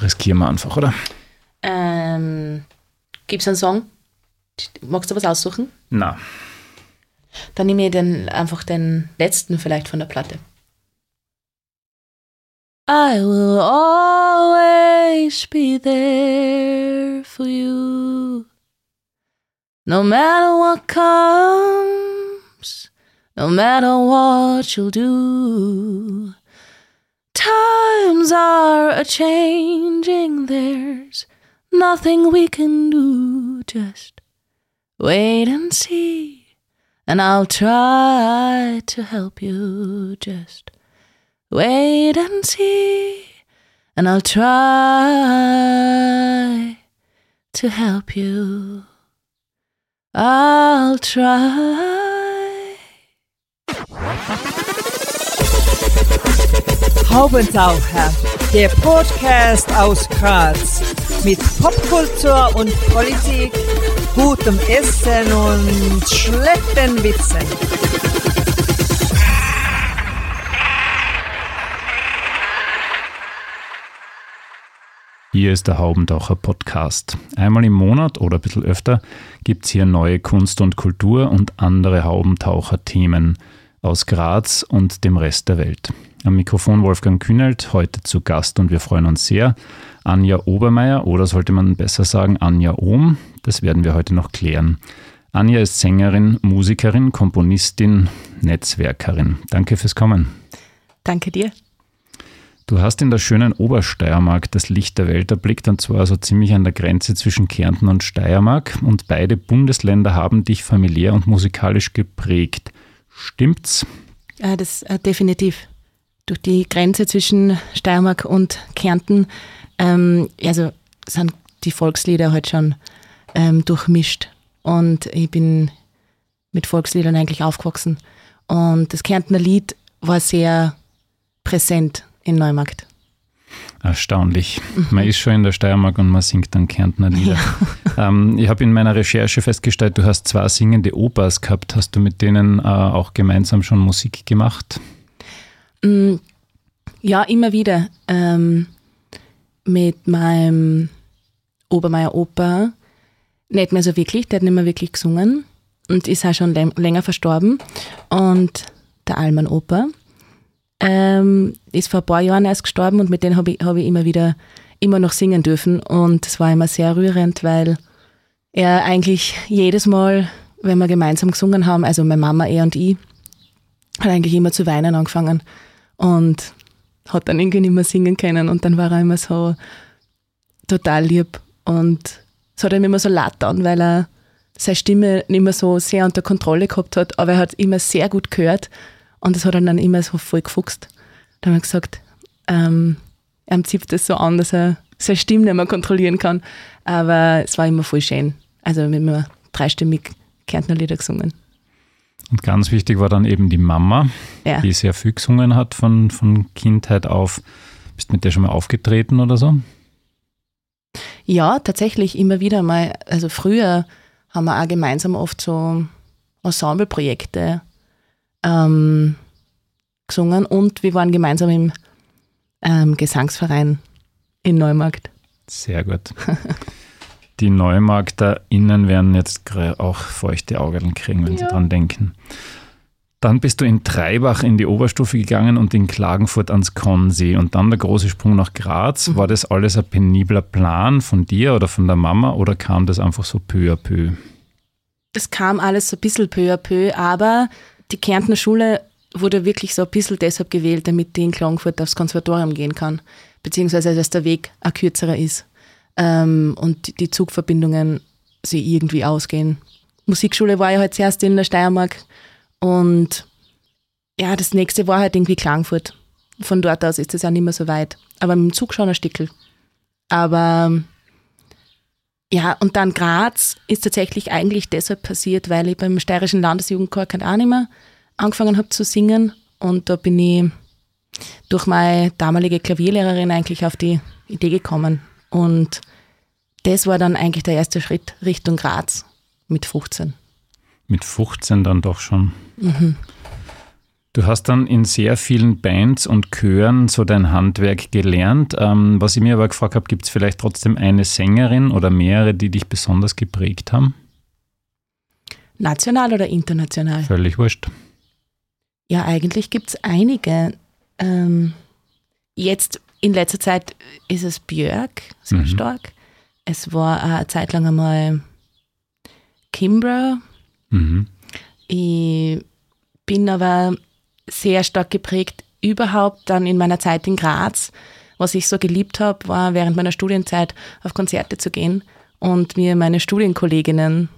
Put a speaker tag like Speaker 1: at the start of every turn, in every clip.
Speaker 1: Riskieren wir einfach, oder?
Speaker 2: Ähm, Gibt es einen Song? Magst du was aussuchen?
Speaker 1: Na.
Speaker 2: Dann nehme ich den, einfach den letzten vielleicht von der Platte. I will always be there for you. No matter what comes, no matter what you'll do. Times are a changing, there's nothing we can do. Just wait and see, and I'll try to help you. Just wait and see, and I'll try to help you. I'll try.
Speaker 3: Haubentaucher, der Podcast aus Graz mit Popkultur und Politik, gutem Essen und schlechten Witzen.
Speaker 1: Hier ist der Haubentaucher Podcast. Einmal im Monat oder ein bisschen öfter gibt es hier neue Kunst und Kultur und andere Haubentaucher-Themen aus Graz und dem Rest der Welt. Am Mikrofon Wolfgang Kühnelt, heute zu Gast und wir freuen uns sehr. Anja Obermeier oder sollte man besser sagen Anja Ohm, das werden wir heute noch klären. Anja ist Sängerin, Musikerin, Komponistin, Netzwerkerin. Danke fürs Kommen.
Speaker 2: Danke dir.
Speaker 1: Du hast in der schönen Obersteiermark das Licht der Welt erblickt und zwar so ziemlich an der Grenze zwischen Kärnten und Steiermark und beide Bundesländer haben dich familiär und musikalisch geprägt. Stimmt's?
Speaker 2: Ja, das äh, definitiv. Durch die Grenze zwischen Steiermark und Kärnten, ähm, also sind die Volkslieder halt schon ähm, durchmischt. Und ich bin mit Volksliedern eigentlich aufgewachsen. Und das Kärntner Lied war sehr präsent in Neumarkt.
Speaker 1: Erstaunlich. Man ist schon in der Steiermark und man singt dann Kärntner Lieder. Ja. Ähm, ich habe in meiner Recherche festgestellt, du hast zwei singende Opas gehabt. Hast du mit denen äh, auch gemeinsam schon Musik gemacht?
Speaker 2: Mm, ja, immer wieder. Ähm, mit meinem Obermeier Opa nicht mehr so wirklich, der hat nicht mehr wirklich gesungen und ist auch schon länger verstorben. Und der Alman Opa, ähm, ist vor ein paar Jahren erst gestorben und mit denen habe ich, hab ich immer wieder immer noch singen dürfen. Und es war immer sehr rührend, weil er eigentlich jedes Mal, wenn wir gemeinsam gesungen haben, also meine Mama, er und ich, hat eigentlich immer zu weinen angefangen und hat dann irgendwie nicht mehr singen können. Und dann war er immer so total lieb und es hat ihm immer so leid getan, weil er seine Stimme nicht mehr so sehr unter Kontrolle gehabt hat, aber er hat immer sehr gut gehört und das hat er dann immer so voll gefuchst. Da haben wir gesagt, ähm, er zieht das so an, dass er seine Stimme nicht mehr kontrollieren kann. Aber es war immer voll schön. Also wir haben immer dreistimmig Kärntner Lieder gesungen.
Speaker 1: Und ganz wichtig war dann eben die Mama, ja. die sehr viel gesungen hat von, von Kindheit auf. Bist du mit der schon mal aufgetreten oder so?
Speaker 2: Ja, tatsächlich immer wieder mal. Also früher haben wir auch gemeinsam oft so Ensembleprojekte ähm, gesungen und wir waren gemeinsam im ähm, Gesangsverein in Neumarkt.
Speaker 1: Sehr gut. Die NeumarkterInnen werden jetzt auch feuchte Augen kriegen, wenn ja. sie dran denken. Dann bist du in Treibach in die Oberstufe gegangen und in Klagenfurt ans Konsee und dann der große Sprung nach Graz. Mhm. War das alles ein penibler Plan von dir oder von der Mama oder kam das einfach so peu à peu?
Speaker 2: Es kam alles so ein bisschen peu à peu, aber die Kärntner Schule wurde wirklich so ein bisschen deshalb gewählt, damit die in Klagenfurt aufs Konservatorium gehen kann, beziehungsweise dass der Weg ein kürzerer ist ähm, und die Zugverbindungen sie irgendwie ausgehen. Musikschule war ja halt zuerst in der Steiermark und ja, das nächste war halt irgendwie Klagenfurt. Von dort aus ist es ja nicht mehr so weit. Aber mit dem Zug schon ein Stickel. Aber ja, und dann Graz ist tatsächlich eigentlich deshalb passiert, weil ich beim Steirischen Landesjugendchor kein mehr angefangen habe zu singen. Und da bin ich durch meine damalige Klavierlehrerin eigentlich auf die Idee gekommen. Und das war dann eigentlich der erste Schritt Richtung Graz mit 15.
Speaker 1: Mit 15 dann doch schon. Mhm. Du hast dann in sehr vielen Bands und Chören so dein Handwerk gelernt. Ähm, was ich mir aber gefragt habe, gibt es vielleicht trotzdem eine Sängerin oder mehrere, die dich besonders geprägt haben?
Speaker 2: National oder international?
Speaker 1: Völlig wurscht.
Speaker 2: Ja, eigentlich gibt es einige. Ähm, jetzt in letzter Zeit ist es Björk sehr
Speaker 1: Mhm.
Speaker 2: stark. Es war eine Zeit lang einmal Kimbra.
Speaker 1: Mhm.
Speaker 2: Ich bin aber sehr stark geprägt überhaupt dann in meiner Zeit in Graz. Was ich so geliebt habe, war während meiner Studienzeit auf Konzerte zu gehen und mir meine Studienkolleginnen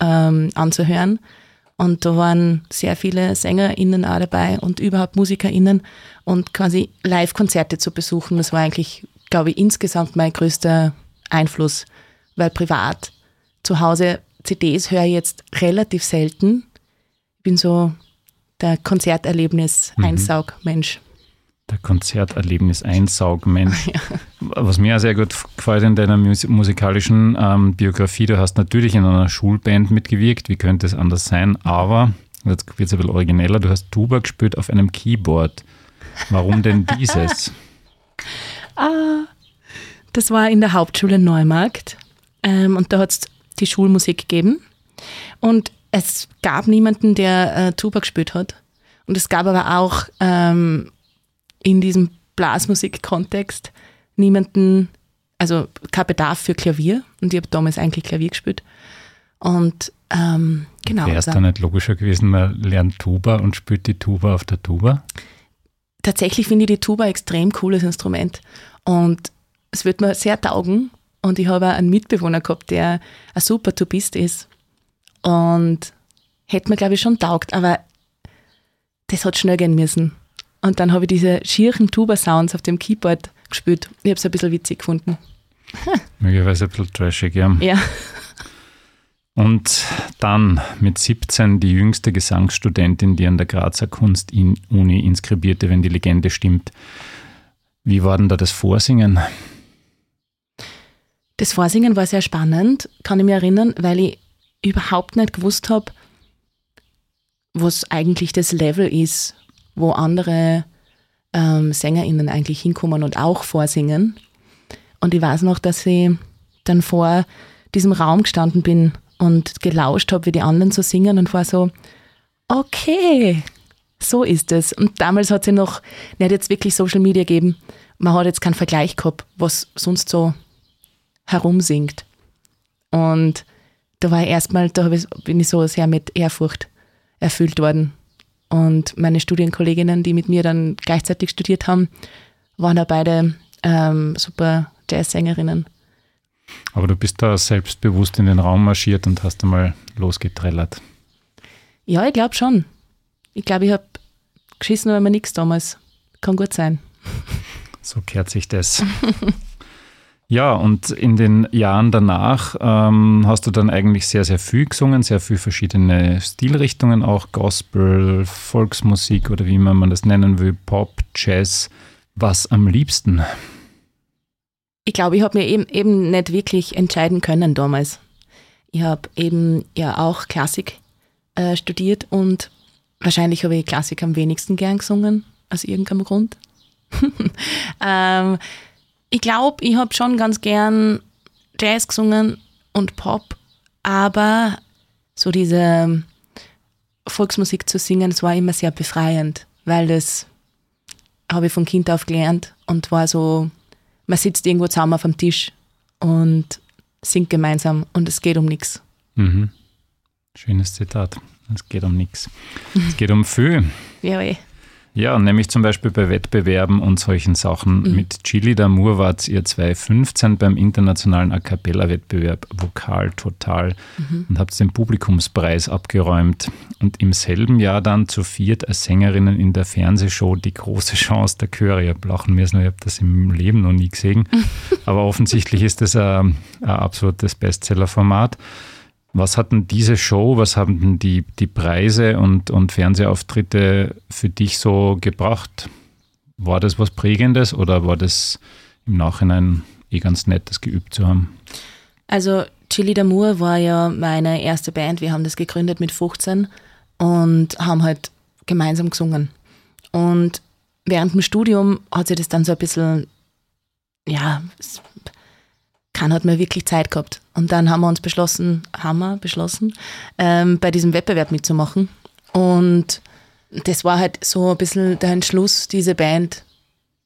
Speaker 2: ähm, anzuhören. Und da waren sehr viele SängerInnen auch dabei und überhaupt MusikerInnen und quasi Live-Konzerte zu besuchen. Das war eigentlich, glaube ich, insgesamt mein größter Einfluss, weil privat zu Hause CDs höre ich jetzt relativ selten. Ich bin so der Konzerterlebnis-Einsaugmensch.
Speaker 1: Der Konzerterlebnis-Einsaugmensch. Was mir auch sehr gut gefällt in deiner mus musikalischen ähm, Biografie, du hast natürlich in einer Schulband mitgewirkt, wie könnte es anders sein, aber, jetzt wird es ein bisschen origineller, du hast Tuba gespielt auf einem Keyboard. Warum denn dieses?
Speaker 2: Ah, das war in der Hauptschule Neumarkt ähm, und da hat es die Schulmusik gegeben und es gab niemanden, der äh, Tuba gespielt hat. Und es gab aber auch ähm, in diesem Blasmusik-Kontext niemanden, also kein Bedarf für Klavier und ich habe damals eigentlich Klavier gespielt. Und ähm, genau.
Speaker 1: Wäre es
Speaker 2: also-
Speaker 1: da nicht logischer gewesen, man lernt Tuba und spielt die Tuba auf der Tuba?
Speaker 2: tatsächlich finde ich die Tuba ein extrem cooles Instrument und es wird mir sehr taugen und ich habe einen Mitbewohner gehabt, der ein super Tubist ist und hätte mir glaube ich schon taugt, aber das hat schnell gehen müssen. Und dann habe ich diese schieren Tuba-Sounds auf dem Keyboard gespielt. Ich habe es ein bisschen witzig gefunden.
Speaker 1: Möglicherweise ein bisschen trashig, ja.
Speaker 2: Ja.
Speaker 1: Und dann mit 17 die jüngste Gesangsstudentin, die an der Grazer Kunstuni inskribierte, wenn die Legende stimmt. Wie war denn da das Vorsingen?
Speaker 2: Das Vorsingen war sehr spannend, kann ich mich erinnern, weil ich überhaupt nicht gewusst habe, was eigentlich das Level ist, wo andere ähm, SängerInnen eigentlich hinkommen und auch vorsingen. Und ich weiß noch, dass ich dann vor diesem Raum gestanden bin und gelauscht habe, wie die anderen so singen und war so, okay, so ist es. Und damals hat es ja noch nicht jetzt wirklich Social Media gegeben. Man hat jetzt keinen Vergleich gehabt, was sonst so herumsingt. Und da war ich erstmal, da bin ich so sehr mit Ehrfurcht erfüllt worden. Und meine Studienkolleginnen, die mit mir dann gleichzeitig studiert haben, waren da beide ähm, super Jazzsängerinnen.
Speaker 1: Aber du bist da selbstbewusst in den Raum marschiert und hast einmal losgetrellert.
Speaker 2: Ja, ich glaube schon. Ich glaube, ich habe geschissen, aber nichts damals. Kann gut sein.
Speaker 1: So kehrt sich das. ja, und in den Jahren danach ähm, hast du dann eigentlich sehr, sehr viel gesungen, sehr viel verschiedene Stilrichtungen, auch Gospel, Volksmusik oder wie man das nennen will, Pop, Jazz. Was am liebsten?
Speaker 2: Ich glaube, ich habe mir eben, eben nicht wirklich entscheiden können damals. Ich habe eben ja auch Klassik äh, studiert und wahrscheinlich habe ich Klassik am wenigsten gern gesungen, aus irgendeinem Grund. ähm, ich glaube, ich habe schon ganz gern Jazz gesungen und Pop, aber so diese Volksmusik zu singen, das war immer sehr befreiend, weil das habe ich von Kind auf gelernt und war so, man sitzt irgendwo zusammen auf dem Tisch und singt gemeinsam und es geht um nichts.
Speaker 1: Mhm. Schönes Zitat. Es geht um nichts. Es geht um viel.
Speaker 2: Ja, eh.
Speaker 1: Ja, nämlich zum Beispiel bei Wettbewerben und solchen Sachen. Mit Chili d'Amour wart ihr 2015 beim internationalen A Cappella-Wettbewerb Vokal Total und habt den Publikumspreis abgeräumt. Und im selben Jahr dann zu viert als Sängerinnen in der Fernsehshow Die große Chance der Chöre. Ich hab lachen müssen, ich habe das im Leben noch nie gesehen. Aber offensichtlich ist das ein, ein absolutes Bestsellerformat. Was hat denn diese Show, was haben denn die, die Preise und, und Fernsehauftritte für dich so gebracht? War das was Prägendes oder war das im Nachhinein eh ganz nett, das geübt zu haben?
Speaker 2: Also Chili d'Amour war ja meine erste Band. Wir haben das gegründet mit 15 und haben halt gemeinsam gesungen. Und während dem Studium hat sich das dann so ein bisschen, ja, keiner hat mehr wirklich Zeit gehabt. Und dann haben wir uns beschlossen, haben wir beschlossen, ähm, bei diesem Wettbewerb mitzumachen. Und das war halt so ein bisschen der Entschluss, diese Band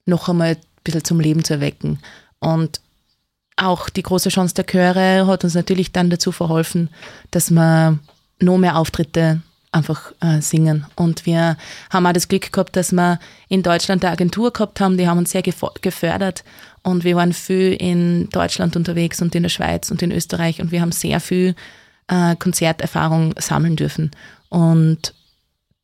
Speaker 2: noch einmal ein bisschen zum Leben zu erwecken. Und auch die große Chance der Chöre hat uns natürlich dann dazu verholfen, dass wir noch mehr Auftritte einfach äh, singen. Und wir haben auch das Glück gehabt, dass wir in Deutschland eine Agentur gehabt haben, die haben uns sehr gefördert. Und wir waren viel in Deutschland unterwegs und in der Schweiz und in Österreich und wir haben sehr viel äh, Konzerterfahrung sammeln dürfen. Und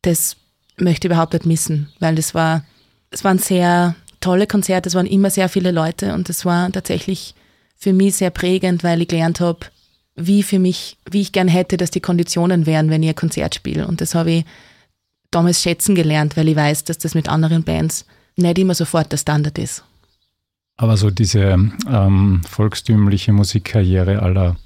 Speaker 2: das möchte ich überhaupt nicht missen, weil das war, es waren sehr tolle Konzerte, es waren immer sehr viele Leute und es war tatsächlich für mich sehr prägend, weil ich gelernt habe, wie für mich, wie ich gern hätte, dass die Konditionen wären, wenn ich ein Konzert spiele. Und das habe ich damals schätzen gelernt, weil ich weiß, dass das mit anderen Bands nicht immer sofort der Standard ist.
Speaker 1: Aber so diese ähm, volkstümliche Musikkarriere aller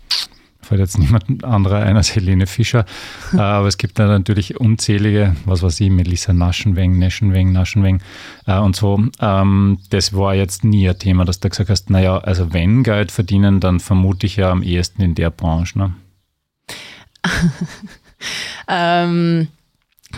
Speaker 1: fällt jetzt niemand anderer ein als Helene Fischer. äh, aber es gibt da natürlich unzählige, was weiß ich, Melissa Naschenweng, Naschenweng, Naschenweng äh, und so. Ähm, das war jetzt nie ein Thema, dass du gesagt hast, naja, also wenn Geld verdienen, dann vermute ich ja am ehesten in der Branche. Ne?
Speaker 2: ähm,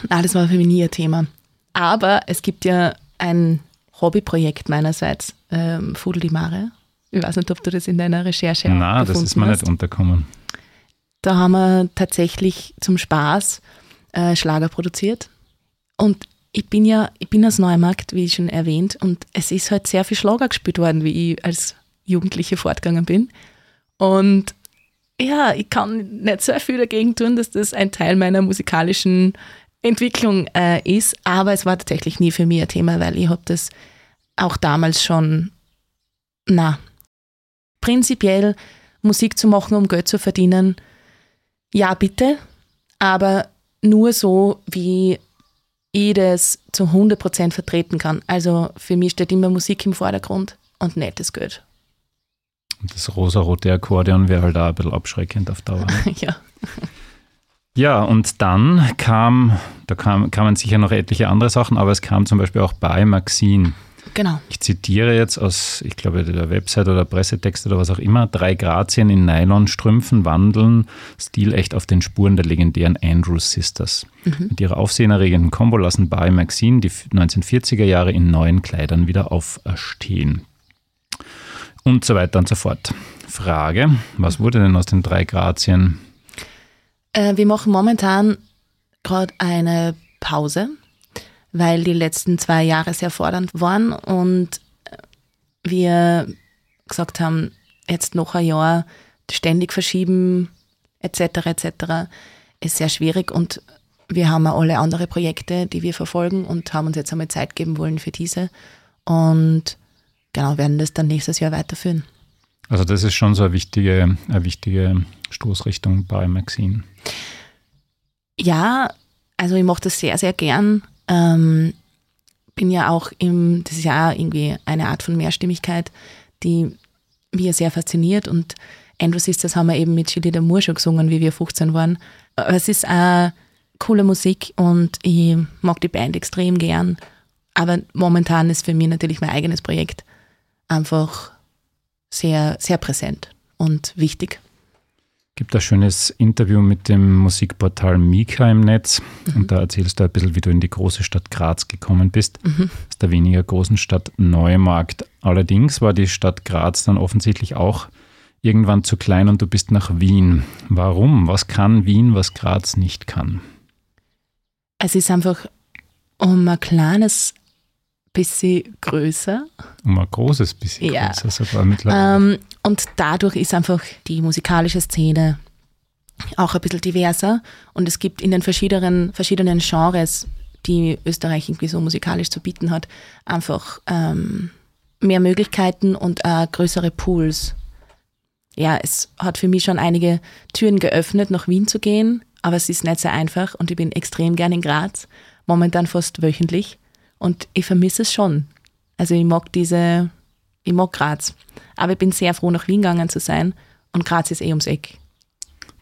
Speaker 2: na, das war für mich nie ein Thema. Aber es gibt ja ein Hobbyprojekt meinerseits, ähm, Fudel die Mare. Ich weiß nicht, ob du das in deiner Recherche
Speaker 1: Nein, das ist mir hast. nicht unterkommen.
Speaker 2: Da haben wir tatsächlich zum Spaß äh, Schlager produziert. Und ich bin ja, ich bin aus Neumarkt, wie schon erwähnt, und es ist halt sehr viel Schlager gespielt worden, wie ich als Jugendliche fortgegangen bin. Und ja, ich kann nicht so viel dagegen tun, dass das ein Teil meiner musikalischen Entwicklung äh, ist, aber es war tatsächlich nie für mich ein Thema, weil ich habe das auch damals schon, na, prinzipiell Musik zu machen, um Geld zu verdienen, ja bitte, aber nur so, wie ich das zu 100% vertreten kann. Also für mich steht immer Musik im Vordergrund und nicht das Geld.
Speaker 1: Und das rosa-rote Akkordeon wäre halt auch ein bisschen abschreckend auf Dauer.
Speaker 2: Ne? ja.
Speaker 1: Ja, und dann kam, da kam, kamen sicher noch etliche andere Sachen, aber es kam zum Beispiel auch bei Maxine.
Speaker 2: Genau.
Speaker 1: Ich zitiere jetzt aus, ich glaube, der Website oder Pressetext oder was auch immer. Drei Grazien in Nylonstrümpfen wandeln stilecht auf den Spuren der legendären Andrews Sisters. Mhm. Mit ihrer aufsehenerregenden Combo lassen Barry Maxine die 1940er Jahre in neuen Kleidern wieder auferstehen. Und so weiter und so fort. Frage, was wurde denn aus den drei Grazien?
Speaker 2: Äh, wir machen momentan gerade eine Pause weil die letzten zwei Jahre sehr fordernd waren und wir gesagt haben, jetzt noch ein Jahr ständig verschieben etc. etc. ist sehr schwierig und wir haben auch alle andere Projekte, die wir verfolgen und haben uns jetzt einmal Zeit geben wollen für diese und genau werden das dann nächstes Jahr weiterführen.
Speaker 1: Also das ist schon so eine wichtige, eine wichtige Stoßrichtung bei Maxine.
Speaker 2: Ja, also ich mache das sehr, sehr gern ähm, bin ja auch im, das ist ja irgendwie eine Art von Mehrstimmigkeit, die mir sehr fasziniert und Andrew Sisters haben wir eben mit Chili Moore schon gesungen, wie wir 15 waren. Aber es ist auch coole Musik und ich mag die Band extrem gern. Aber momentan ist für mich natürlich mein eigenes Projekt einfach sehr, sehr präsent und wichtig
Speaker 1: gibt ein schönes Interview mit dem Musikportal Mika im Netz mhm. und da erzählst du ein bisschen, wie du in die große Stadt Graz gekommen bist, mhm. aus der weniger großen Stadt Neumarkt. Allerdings war die Stadt Graz dann offensichtlich auch irgendwann zu klein und du bist nach Wien. Warum? Was kann Wien, was Graz nicht kann?
Speaker 2: Es ist einfach um ein kleines bisschen größer.
Speaker 1: Um ein großes bisschen
Speaker 2: ja.
Speaker 1: größer sogar mittlerweile.
Speaker 2: Ähm, und dadurch ist einfach die musikalische Szene auch ein bisschen diverser und es gibt in den verschiedenen, verschiedenen Genres, die Österreich irgendwie so musikalisch zu bieten hat, einfach ähm, mehr Möglichkeiten und äh, größere Pools. Ja, es hat für mich schon einige Türen geöffnet, nach Wien zu gehen, aber es ist nicht sehr einfach und ich bin extrem gern in Graz, momentan fast wöchentlich und ich vermisse es schon. Also ich mag diese, ich mag Graz. Aber ich bin sehr froh, nach Wien gegangen zu sein und Graz ist eh ums Eck.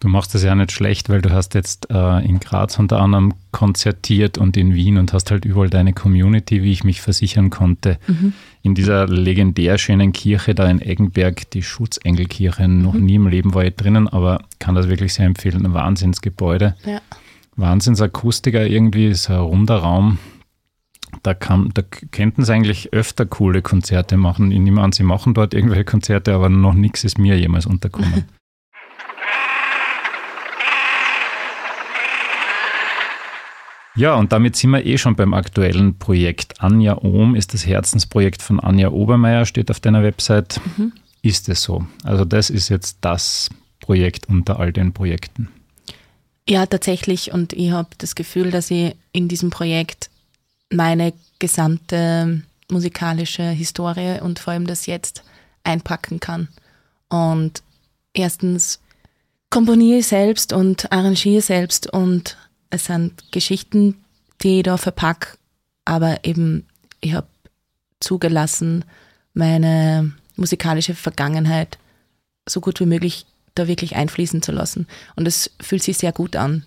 Speaker 1: Du machst das ja nicht schlecht, weil du hast jetzt äh, in Graz unter anderem konzertiert und in Wien und hast halt überall deine Community, wie ich mich versichern konnte. Mhm. In dieser legendär schönen Kirche da in Eggenberg, die Schutzengelkirche, noch mhm. nie im Leben war ich drinnen, aber kann das wirklich sehr empfehlen. Ein Wahnsinnsgebäude. Ja. Wahnsinnsakustiker irgendwie, ist ein runder Raum. Da, kann, da könnten sie eigentlich öfter coole Konzerte machen. Ich nehme an, sie machen dort irgendwelche Konzerte, aber noch nichts ist mir jemals unterkommen. Ja, und damit sind wir eh schon beim aktuellen Projekt. Anja Ohm ist das Herzensprojekt von Anja Obermeier, steht auf deiner Website. Mhm. Ist es so? Also das ist jetzt das Projekt unter all den Projekten.
Speaker 2: Ja, tatsächlich. Und ich habe das Gefühl, dass ich in diesem Projekt meine gesamte musikalische Historie und vor allem das Jetzt einpacken kann. Und erstens komponiere ich selbst und arrangiere selbst und es sind Geschichten, die ich da verpacke, aber eben ich habe zugelassen, meine musikalische Vergangenheit so gut wie möglich da wirklich einfließen zu lassen. Und es fühlt sich sehr gut an.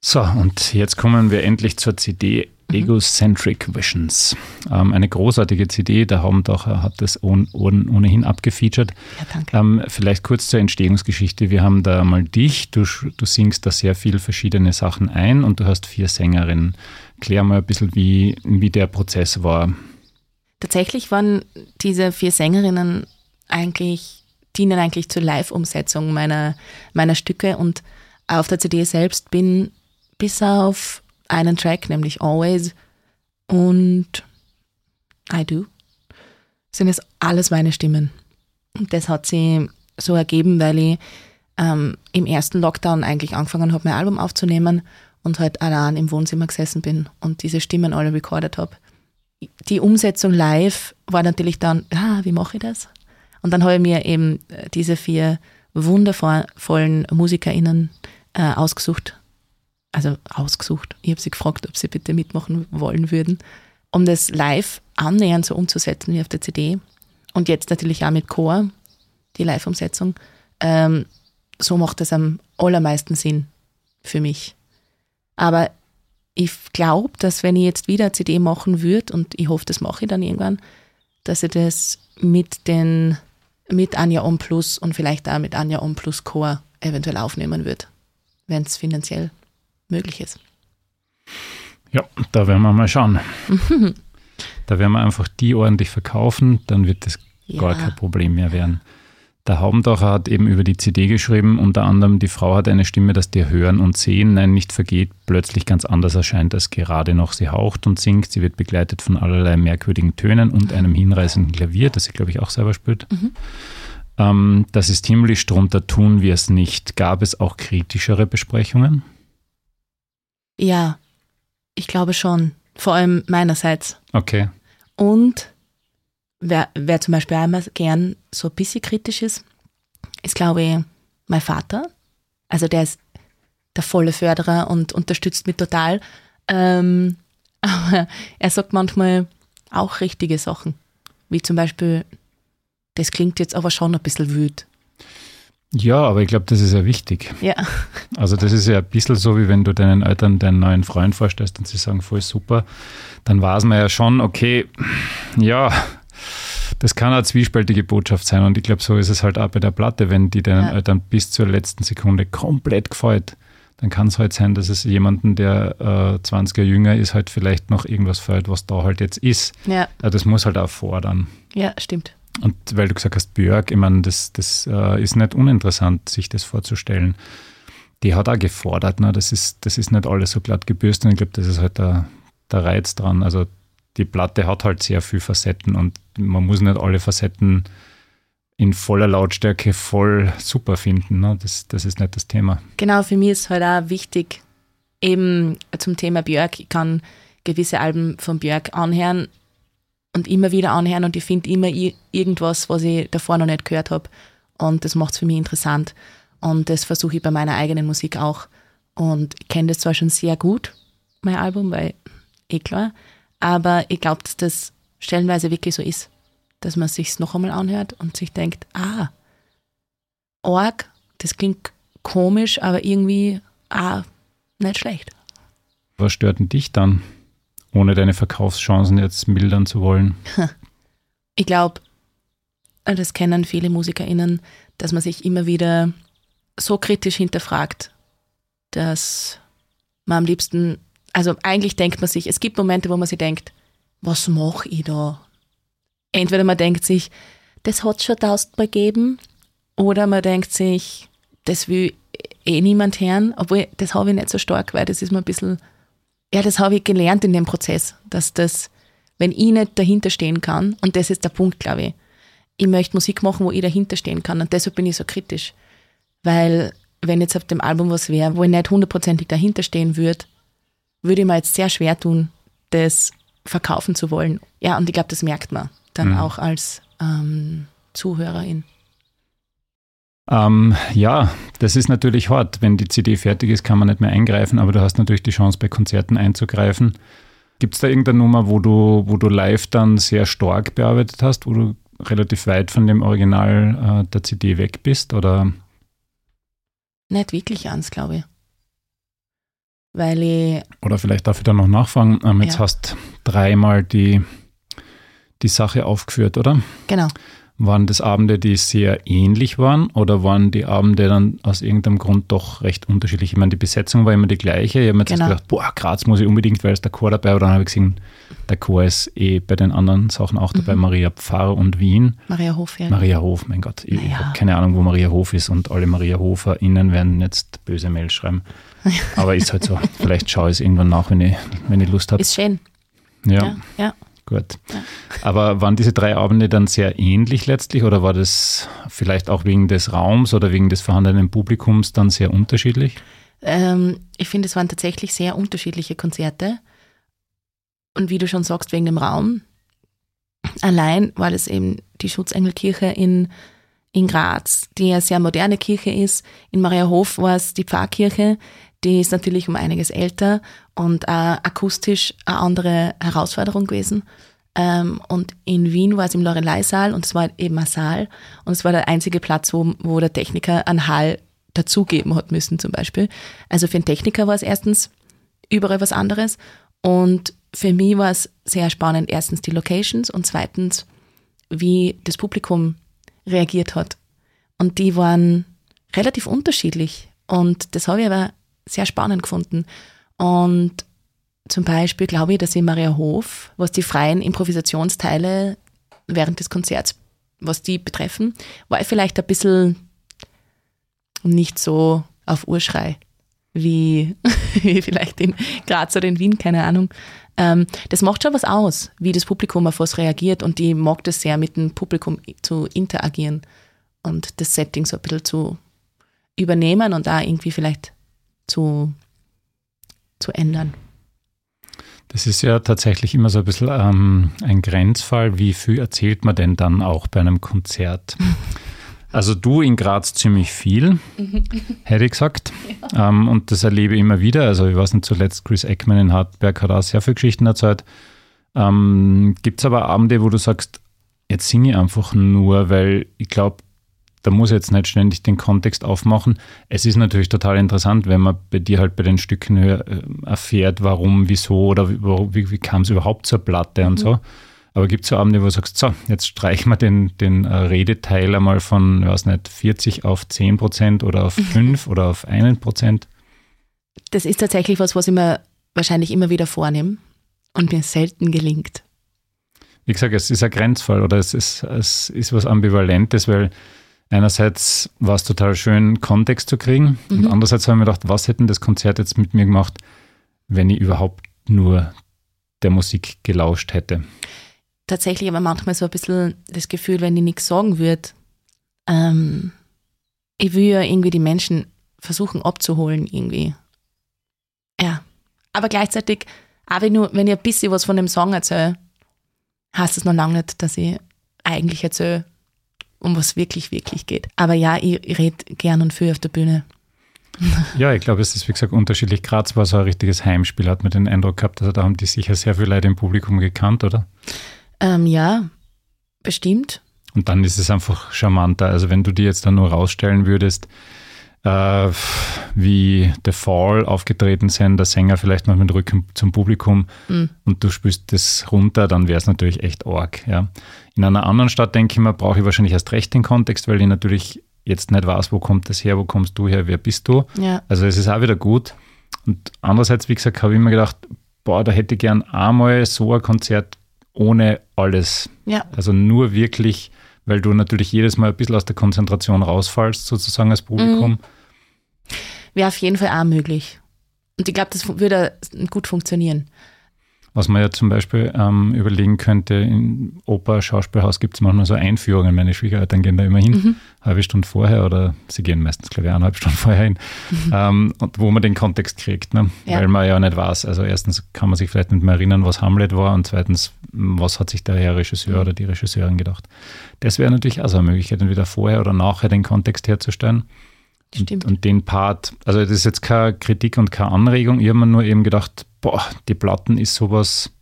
Speaker 1: So, und jetzt kommen wir endlich zur CD. Egocentric Visions. Ähm, eine großartige CD, der Haumdacher hat das ohn, ohn, ohnehin abgefeatured. Ja, danke. Ähm, vielleicht kurz zur Entstehungsgeschichte. Wir haben da mal dich, du, du singst da sehr viele verschiedene Sachen ein und du hast vier Sängerinnen. Klär mal ein bisschen, wie, wie der Prozess war.
Speaker 2: Tatsächlich waren diese vier Sängerinnen eigentlich, dienen eigentlich zur Live-Umsetzung meiner, meiner Stücke und auf der CD selbst bin bis auf einen Track, nämlich Always und I Do, sind es alles meine Stimmen. Und das hat sich so ergeben, weil ich ähm, im ersten Lockdown eigentlich angefangen habe, mein Album aufzunehmen und halt allein im Wohnzimmer gesessen bin und diese Stimmen alle recorded habe. Die Umsetzung live war natürlich dann, ah, wie mache ich das? Und dann habe ich mir eben diese vier wundervollen MusikerInnen äh, ausgesucht also ausgesucht. Ich habe sie gefragt, ob sie bitte mitmachen wollen würden, um das live annähernd so umzusetzen wie auf der CD. Und jetzt natürlich auch mit Chor, die Live-Umsetzung. Ähm, so macht es am allermeisten Sinn für mich. Aber ich glaube, dass wenn ich jetzt wieder eine CD machen würde, und ich hoffe, das mache ich dann irgendwann, dass ich das mit den mit Anja On Plus und vielleicht auch mit Anja On Plus Chor eventuell aufnehmen würde, wenn es finanziell möglich ist.
Speaker 1: Ja, da werden wir mal schauen. da werden wir einfach die ordentlich verkaufen, dann wird das ja. gar kein Problem mehr werden. Der Haubendacher hat eben über die CD geschrieben, unter anderem, die Frau hat eine Stimme, dass dir Hören und Sehen, nein, nicht vergeht, plötzlich ganz anders erscheint als gerade noch. Sie haucht und singt, sie wird begleitet von allerlei merkwürdigen Tönen und einem hinreißenden Klavier, das sie, glaube ich, auch selber spielt. Mhm. Ähm, das ist himmlisch, drunter tun wir es nicht. Gab es auch kritischere Besprechungen?
Speaker 2: Ja, ich glaube schon. Vor allem meinerseits.
Speaker 1: Okay.
Speaker 2: Und wer, wer zum Beispiel einmal gern so ein bisschen kritisch ist, ist, glaube ich, mein Vater. Also der ist der volle Förderer und unterstützt mich total. Ähm, aber er sagt manchmal auch richtige Sachen. Wie zum Beispiel, das klingt jetzt aber schon ein bisschen wüt.
Speaker 1: Ja, aber ich glaube, das ist ja wichtig.
Speaker 2: Ja.
Speaker 1: Also das ist ja ein bisschen so, wie wenn du deinen Eltern deinen neuen Freund vorstellst und sie sagen, voll super, dann weiß man ja schon, okay, ja, das kann eine zwiespältige Botschaft sein und ich glaube, so ist es halt auch bei der Platte, wenn die deinen ja. Eltern bis zur letzten Sekunde komplett gefällt, dann kann es halt sein, dass es jemanden, der äh, 20 Jahre jünger ist, halt vielleicht noch irgendwas fällt, was da halt jetzt ist.
Speaker 2: Ja.
Speaker 1: Also das muss halt auch fordern.
Speaker 2: Ja, stimmt.
Speaker 1: Und weil du gesagt hast, Björk, ich meine, das, das äh, ist nicht uninteressant, sich das vorzustellen. Die hat auch gefordert, ne? das, ist, das ist nicht alles so glatt gebürstet. Ich glaube, das ist halt der, der Reiz dran. Also die Platte hat halt sehr viele Facetten und man muss nicht alle Facetten in voller Lautstärke voll super finden. Ne? Das, das ist nicht das Thema.
Speaker 2: Genau, für mich ist halt auch wichtig, eben zum Thema Björk, ich kann gewisse Alben von Björk anhören und immer wieder anhören und ich finde immer irgendwas, was ich davor noch nicht gehört habe. Und das macht es für mich interessant. Und das versuche ich bei meiner eigenen Musik auch. Und ich kenne das zwar schon sehr gut, mein Album, weil eh klar, aber ich glaube, dass das stellenweise wirklich so ist, dass man sich noch einmal anhört und sich denkt, ah, Org, das klingt komisch, aber irgendwie auch nicht schlecht.
Speaker 1: Was stört denn dich dann, ohne deine Verkaufschancen jetzt mildern zu wollen?
Speaker 2: Ich glaube, das kennen viele MusikerInnen, dass man sich immer wieder so kritisch hinterfragt, dass man am liebsten, also eigentlich denkt man sich, es gibt Momente, wo man sich denkt, was mache ich da? Entweder man denkt sich, das hat schon tausendmal gegeben, oder man denkt sich, das will eh niemand hören, obwohl das habe ich nicht so stark, weil das ist mir ein bisschen, ja, das habe ich gelernt in dem Prozess, dass das, wenn ich nicht dahinter stehen kann, und das ist der Punkt, glaube ich, ich möchte Musik machen, wo ich dahinter stehen kann und deshalb bin ich so kritisch, weil wenn jetzt auf dem Album was wäre, wo ich nicht hundertprozentig dahinter stehen würde, würde ich mir jetzt sehr schwer tun, das verkaufen zu wollen. Ja, und ich glaube, das merkt man dann mhm. auch als ähm, Zuhörerin.
Speaker 1: Ähm, ja, das ist natürlich hart. Wenn die CD fertig ist, kann man nicht mehr eingreifen, aber du hast natürlich die Chance, bei Konzerten einzugreifen. Gibt es da irgendeine Nummer, wo du, wo du live dann sehr stark bearbeitet hast, wo du relativ weit von dem Original äh, der CD weg bist? Oder?
Speaker 2: Nicht wirklich ans, glaube ich. Weil ich.
Speaker 1: Oder vielleicht darf ich da noch nachfragen. Ähm, jetzt ja. hast dreimal die, die Sache aufgeführt, oder?
Speaker 2: Genau.
Speaker 1: Waren das Abende, die sehr ähnlich waren oder waren die Abende dann aus irgendeinem Grund doch recht unterschiedlich? Ich meine, die Besetzung war immer die gleiche. Ich habe mir genau. jetzt gedacht, boah, Graz muss ich unbedingt, weil es der Chor dabei war. Dann habe ich gesehen, der Chor ist eh bei den anderen Sachen auch dabei, mhm. Maria Pfarr und Wien.
Speaker 2: Maria Hof, ja.
Speaker 1: Maria Hof, mein Gott. Ich, naja. ich habe keine Ahnung, wo Maria Hof ist und alle Maria HoferInnen werden jetzt böse Mails schreiben. Aber ist halt so. Vielleicht schaue ich es irgendwann nach, wenn ich, wenn ich Lust habe.
Speaker 2: Ist schön.
Speaker 1: Ja. ja. ja. Gut. Ja. Aber waren diese drei Abende dann sehr ähnlich letztlich oder war das vielleicht auch wegen des Raums oder wegen des vorhandenen Publikums dann sehr unterschiedlich?
Speaker 2: Ähm, ich finde, es waren tatsächlich sehr unterschiedliche Konzerte. Und wie du schon sagst, wegen dem Raum. Allein, weil es eben die Schutzengelkirche in, in Graz, die eine sehr moderne Kirche ist. In Mariahof war es die Pfarrkirche, die ist natürlich um einiges älter und äh, akustisch eine andere Herausforderung gewesen. Ähm, und in Wien war es im Lorelei-Saal und es war eben ein Saal und es war der einzige Platz, wo, wo der Techniker einen Hall dazugeben hat müssen zum Beispiel. Also für einen Techniker war es erstens überall was anderes und für mich war es sehr spannend, erstens die Locations und zweitens, wie das Publikum reagiert hat. Und die waren relativ unterschiedlich und das habe ich aber sehr spannend gefunden. Und zum Beispiel glaube ich, dass in Maria Hof, was die freien Improvisationsteile während des Konzerts, was die betreffen, war ich vielleicht ein bisschen nicht so auf Urschrei wie, wie vielleicht in Graz oder in Wien, keine Ahnung. Ähm, das macht schon was aus, wie das Publikum auf was reagiert und die mag das sehr, mit dem Publikum zu interagieren und das Setting so ein bisschen zu übernehmen und da irgendwie vielleicht zu, zu ändern.
Speaker 1: Das ist ja tatsächlich immer so ein bisschen ähm, ein Grenzfall. Wie viel erzählt man denn dann auch bei einem Konzert? Also du in Graz ziemlich viel, hätte ich gesagt. Ja. Ähm, und das erlebe ich immer wieder. Also ich weiß nicht, zuletzt Chris Eckman in Hartberg hat auch sehr viele Geschichten erzählt. Ähm, Gibt es aber Abende, wo du sagst, jetzt singe ich einfach nur, weil ich glaube, da muss ich jetzt nicht ständig den Kontext aufmachen. Es ist natürlich total interessant, wenn man bei dir halt bei den Stücken äh, erfährt, warum, wieso oder wie, wie kam es überhaupt zur Platte mhm. und so. Aber gibt es so Abende, wo du sagst, so, jetzt streichen wir den, den äh, Redeteil einmal von, weiß nicht, 40 auf 10 Prozent oder auf 5 oder auf 1 Prozent?
Speaker 2: Das ist tatsächlich was, was ich mir wahrscheinlich immer wieder vornehme und mir selten gelingt.
Speaker 1: Wie gesagt, es ist ein Grenzfall oder es ist, es ist was Ambivalentes, weil einerseits war es total schön, Kontext zu kriegen mhm. und andererseits habe ich mir gedacht, was hätte das Konzert jetzt mit mir gemacht, wenn ich überhaupt nur der Musik gelauscht hätte.
Speaker 2: Tatsächlich aber manchmal so ein bisschen das Gefühl, wenn ich nichts sagen würde, ähm, ich will ja irgendwie die Menschen versuchen abzuholen irgendwie. Ja, aber gleichzeitig, auch wenn, nur, wenn ich ein bisschen was von dem Song erzähle, heißt das noch lange nicht, dass ich eigentlich erzähle, um was wirklich, wirklich geht. Aber ja, ich, rede gern und viel auf der Bühne.
Speaker 1: Ja, ich glaube, es ist wie gesagt unterschiedlich. Graz war so ein richtiges Heimspiel, hat man den Eindruck gehabt. Also da haben die sicher sehr viele Leute im Publikum gekannt, oder?
Speaker 2: Ähm, ja, bestimmt.
Speaker 1: Und dann ist es einfach charmanter. Also wenn du die jetzt dann nur rausstellen würdest, äh, wie The Fall aufgetreten sind, der Sänger vielleicht noch mit Rücken zum Publikum
Speaker 2: Mhm.
Speaker 1: und du spielst das runter, dann wäre es natürlich echt arg. Ja. In einer anderen Stadt, denke ich mir, brauche ich wahrscheinlich erst recht den Kontext, weil ich natürlich jetzt nicht weiß, wo kommt das her, wo kommst du her, wer bist du.
Speaker 2: Ja.
Speaker 1: Also es ist auch wieder gut. Und andererseits, wie gesagt, habe ich mir gedacht, boah, da hätte ich gern einmal so ein Konzert ohne alles.
Speaker 2: Ja.
Speaker 1: Also nur wirklich, weil du natürlich jedes Mal ein bisschen aus der Konzentration rausfallst, sozusagen als Publikum.
Speaker 2: Wäre auf jeden Fall auch möglich. Und ich glaube, das würde gut funktionieren.
Speaker 1: Was man ja zum Beispiel ähm, überlegen könnte, im Oper, Schauspielhaus gibt es manchmal so Einführungen. Meine Schwiegereltern gehen da immer hin,
Speaker 2: Mhm.
Speaker 1: eine halbe Stunde vorher oder sie gehen meistens, glaube ich, eineinhalb Stunden vorher hin, ähm, und wo man den Kontext kriegt, ne?
Speaker 2: Mhm. Ja.
Speaker 1: weil man ja nicht weiß. Also erstens kann man sich vielleicht nicht mehr erinnern, was Hamlet war und zweitens, was hat sich der Herr Regisseur oder die Regisseurin gedacht. Das wäre natürlich auch so eine Möglichkeit, entweder vorher oder nachher den Kontext herzustellen.
Speaker 2: Stimmt.
Speaker 1: Und, und den Part, also das ist jetzt keine Kritik und keine Anregung, ich habe mir nur eben gedacht, boah, die Platten ist sowas,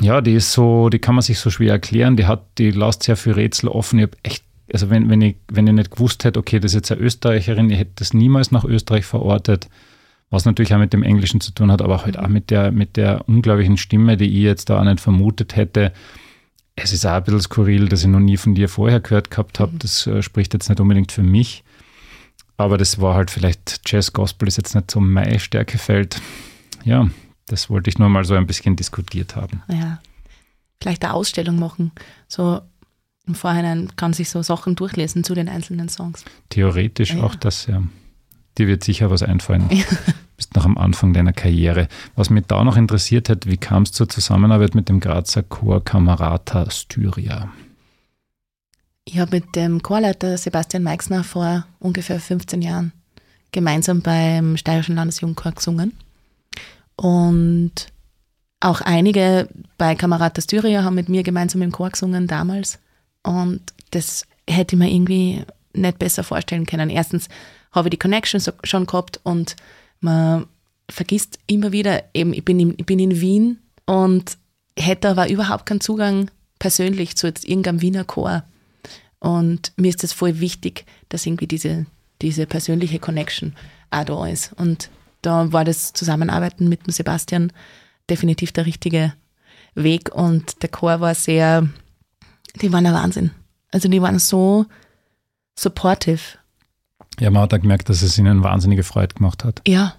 Speaker 1: ja, die ist so, die kann man sich so schwer erklären, die hat, die lässt sehr viel Rätsel offen. Ich habe echt, also wenn, wenn, ich, wenn ich nicht gewusst hätte, okay, das ist jetzt eine Österreicherin, ich hätte das niemals nach Österreich verortet, was natürlich auch mit dem Englischen zu tun hat, aber halt auch mit der, mit der unglaublichen Stimme, die ich jetzt da auch nicht vermutet hätte. Es ist auch ein bisschen skurril, dass ich noch nie von dir vorher gehört gehabt habe. Das äh, spricht jetzt nicht unbedingt für mich. Aber das war halt vielleicht Jazz Gospel ist jetzt nicht so mein Stärkefeld. Ja, das wollte ich nur mal so ein bisschen diskutiert haben.
Speaker 2: Ja. Vielleicht eine Ausstellung machen. So im Vorhinein kann sich so Sachen durchlesen zu den einzelnen Songs.
Speaker 1: Theoretisch
Speaker 2: Ja.
Speaker 1: auch das, ja. Dir wird sicher was einfallen.
Speaker 2: Ja.
Speaker 1: Bist noch am Anfang deiner Karriere. Was mich da noch interessiert hat, wie kam es zur Zusammenarbeit mit dem Grazer Chor Camerata Styria?
Speaker 2: Ich habe mit dem Chorleiter Sebastian Meixner vor ungefähr 15 Jahren gemeinsam beim Steirischen Landesjugendchor gesungen. Und auch einige bei Kamerata Styria haben mit mir gemeinsam im Chor gesungen damals. Und das hätte ich mir irgendwie nicht besser vorstellen können. Erstens habe ich die Connection schon gehabt und man vergisst immer wieder, eben, ich bin in, ich bin in Wien und hätte aber überhaupt keinen Zugang persönlich zu jetzt irgendeinem Wiener Chor. Und mir ist das voll wichtig, dass irgendwie diese, diese persönliche Connection auch da ist. Und da war das Zusammenarbeiten mit dem Sebastian definitiv der richtige Weg. Und der Chor war sehr, die waren ein Wahnsinn. Also die waren so supportive.
Speaker 1: Ja, man hat auch gemerkt, dass es ihnen wahnsinnige Freude gemacht hat.
Speaker 2: Ja.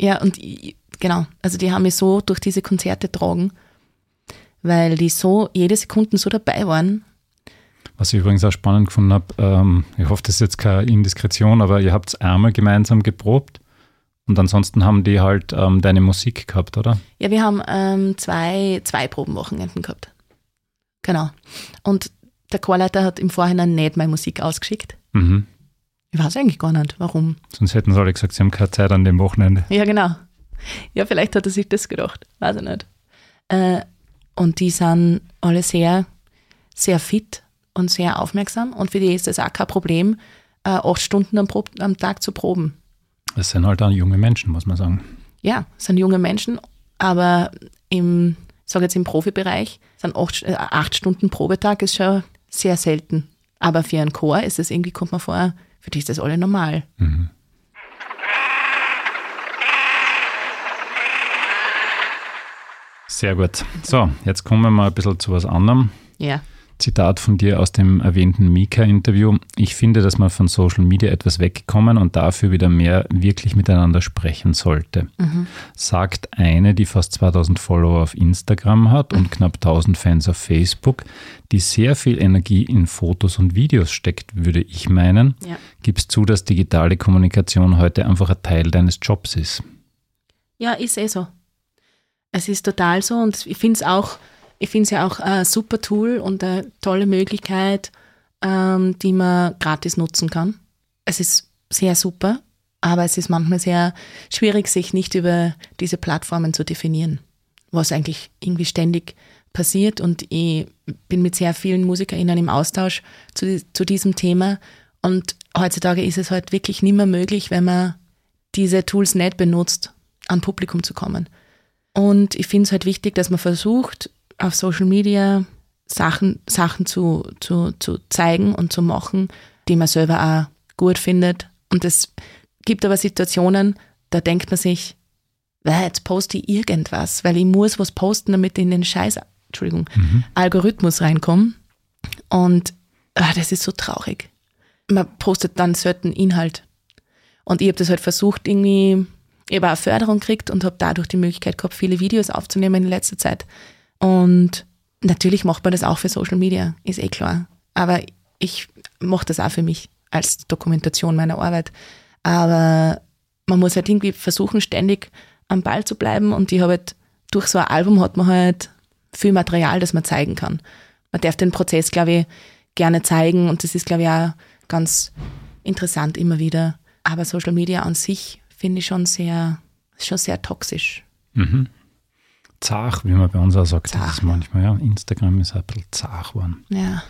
Speaker 2: Ja, und ich, genau. Also die haben mich so durch diese Konzerte getragen, weil die so jede Sekunde so dabei waren.
Speaker 1: Was ich übrigens auch spannend gefunden habe, ähm, ich hoffe, das ist jetzt keine Indiskretion, aber ihr habt einmal gemeinsam geprobt und ansonsten haben die halt ähm, deine Musik gehabt, oder?
Speaker 2: Ja, wir haben ähm, zwei, zwei Probenwochenenden gehabt. Genau. Und der Chorleiter hat im Vorhinein nicht meine Musik ausgeschickt.
Speaker 1: Mhm.
Speaker 2: Ich weiß eigentlich gar nicht, warum.
Speaker 1: Sonst hätten sie alle gesagt, sie haben keine Zeit an dem Wochenende.
Speaker 2: Ja, genau. Ja, vielleicht hat er sich das gedacht. Weiß ich nicht. Äh, und die sind alle sehr, sehr fit und sehr aufmerksam. Und für die ist das auch kein Problem, äh, acht Stunden am, Prob am Tag zu proben.
Speaker 1: Das sind halt auch junge Menschen, muss man sagen.
Speaker 2: Ja, es sind junge Menschen, aber im, sage jetzt im Profibereich, sind acht, äh, acht Stunden Probetag ist schon sehr selten. Aber für einen Chor ist das irgendwie, kommt man vor, für die ist das alle normal.
Speaker 1: Sehr gut. So, jetzt kommen wir mal ein bisschen zu was anderem.
Speaker 2: Ja.
Speaker 1: Zitat von dir aus dem erwähnten Mika-Interview. Ich finde, dass man von Social Media etwas wegkommen und dafür wieder mehr wirklich miteinander sprechen sollte. Sagt eine, die fast 2000 Follower auf Instagram hat und knapp 1000 Fans auf Facebook, die sehr viel Energie in Fotos und Videos steckt, würde ich meinen.
Speaker 2: Ja.
Speaker 1: Gibst zu, dass digitale Kommunikation heute einfach ein Teil deines Jobs ist?
Speaker 2: Ja, ist eh so. Es ist total so und ich finde es auch, ich finde es ja auch ein super Tool und eine tolle Möglichkeit, ähm, die man gratis nutzen kann. Es ist sehr super, aber es ist manchmal sehr schwierig, sich nicht über diese Plattformen zu definieren, was eigentlich irgendwie ständig passiert und ich bin mit sehr vielen MusikerInnen im Austausch zu, zu diesem Thema und heutzutage ist es halt wirklich nicht mehr möglich, wenn man diese Tools nicht benutzt, an Publikum zu kommen. Und ich finde es halt wichtig, dass man versucht, auf Social Media Sachen, Sachen zu, zu, zu zeigen und zu machen, die man selber auch gut findet Und es gibt aber Situationen, da denkt man sich, "Wäh, jetzt poste ich irgendwas, weil ich muss was posten, damit ich in den Scheiß, Entschuldigung, Algorithmus reinkomme. Und ah, das ist so traurig. Man postet dann selten Inhalt. Und ich habe das halt versucht, irgendwie, ich habe auch Förderung gekriegt und habe dadurch die Möglichkeit gehabt, viele Videos aufzunehmen in letzter Zeit. Und natürlich macht man das auch für Social Media, ist eh klar. Aber ich mache das auch für mich als Dokumentation meiner Arbeit. Aber man muss halt irgendwie versuchen, ständig am Ball zu bleiben. Und ich habe halt, durch so ein Album hat man halt viel Material, das man zeigen kann. Man darf den Prozess, glaube ich, gerne zeigen und das ist, glaube ich, auch ganz interessant immer wieder. Aber Social Media an sich finde ich schon sehr, schon sehr toxisch.
Speaker 1: Mhm. Zach, wie man bei uns auch sagt,
Speaker 2: Zach,
Speaker 1: das ist manchmal, ja. Instagram ist ein bisschen zach geworden.
Speaker 2: Ja.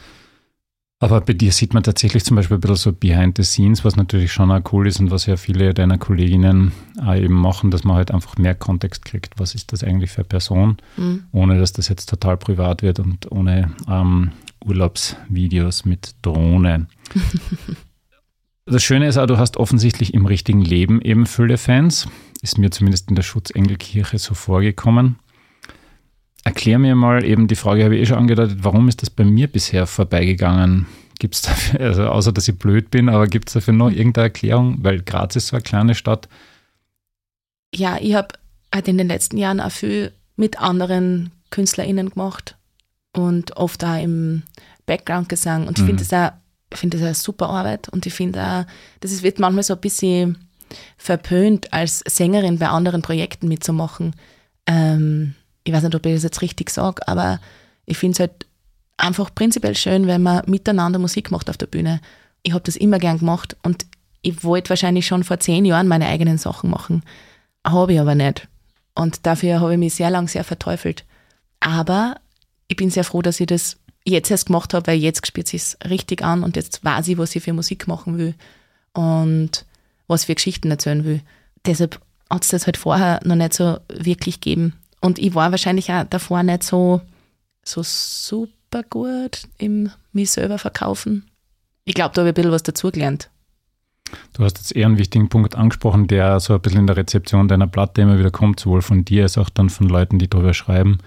Speaker 1: Aber bei dir sieht man tatsächlich zum Beispiel ein bisschen so behind the scenes, was natürlich schon auch cool ist und was ja viele deiner Kolleginnen auch eben machen, dass man halt einfach mehr Kontext kriegt. Was ist das eigentlich für eine Person,
Speaker 2: Mhm.
Speaker 1: ohne dass das jetzt total privat wird und ohne ähm, Urlaubsvideos mit Drohne. das Schöne ist auch, du hast offensichtlich im richtigen Leben eben viele Fans. Ist mir zumindest in der Schutzengelkirche so vorgekommen. Erklär mir mal eben, die Frage habe ich eh schon angedeutet, warum ist das bei mir bisher vorbeigegangen? Gibt es dafür, also außer dass ich blöd bin, aber gibt es dafür noch irgendeine Erklärung? Weil Graz ist so eine kleine Stadt.
Speaker 2: ja, ich habe halt in den letzten Jahren auch viel mit anderen KünstlerInnen gemacht und oft auch im Background-Gesang. Und ich
Speaker 1: Mhm.
Speaker 2: finde das auch, ich finde das eine super Arbeit und ich finde auch, das ist, wird manchmal so ein bisschen verpönt, als Sängerin bei anderen Projekten mitzumachen. Ähm, ich weiß nicht, ob ich das jetzt richtig sage, aber ich finde es halt einfach prinzipiell schön, wenn man miteinander Musik macht auf der Bühne. Ich habe das immer gern gemacht und ich wollte wahrscheinlich schon vor zehn Jahren meine eigenen Sachen machen. Habe ich aber nicht. Und dafür habe ich mich sehr lang sehr verteufelt. Aber ich bin sehr froh, dass ich das jetzt erst gemacht habe, weil jetzt spürt es richtig an und jetzt weiß ich, was ich für Musik machen will und was für Geschichten erzählen will. Deshalb hat es das halt vorher noch nicht so wirklich gegeben. Und ich war wahrscheinlich auch davor nicht so, so super gut im mich selber verkaufen. Ich glaube, da habe ich ein bisschen was dazugelernt.
Speaker 1: Du hast jetzt eher einen wichtigen Punkt angesprochen, der so ein bisschen in der Rezeption deiner Platte immer wieder kommt, sowohl von dir als auch dann von Leuten, die darüber schreiben.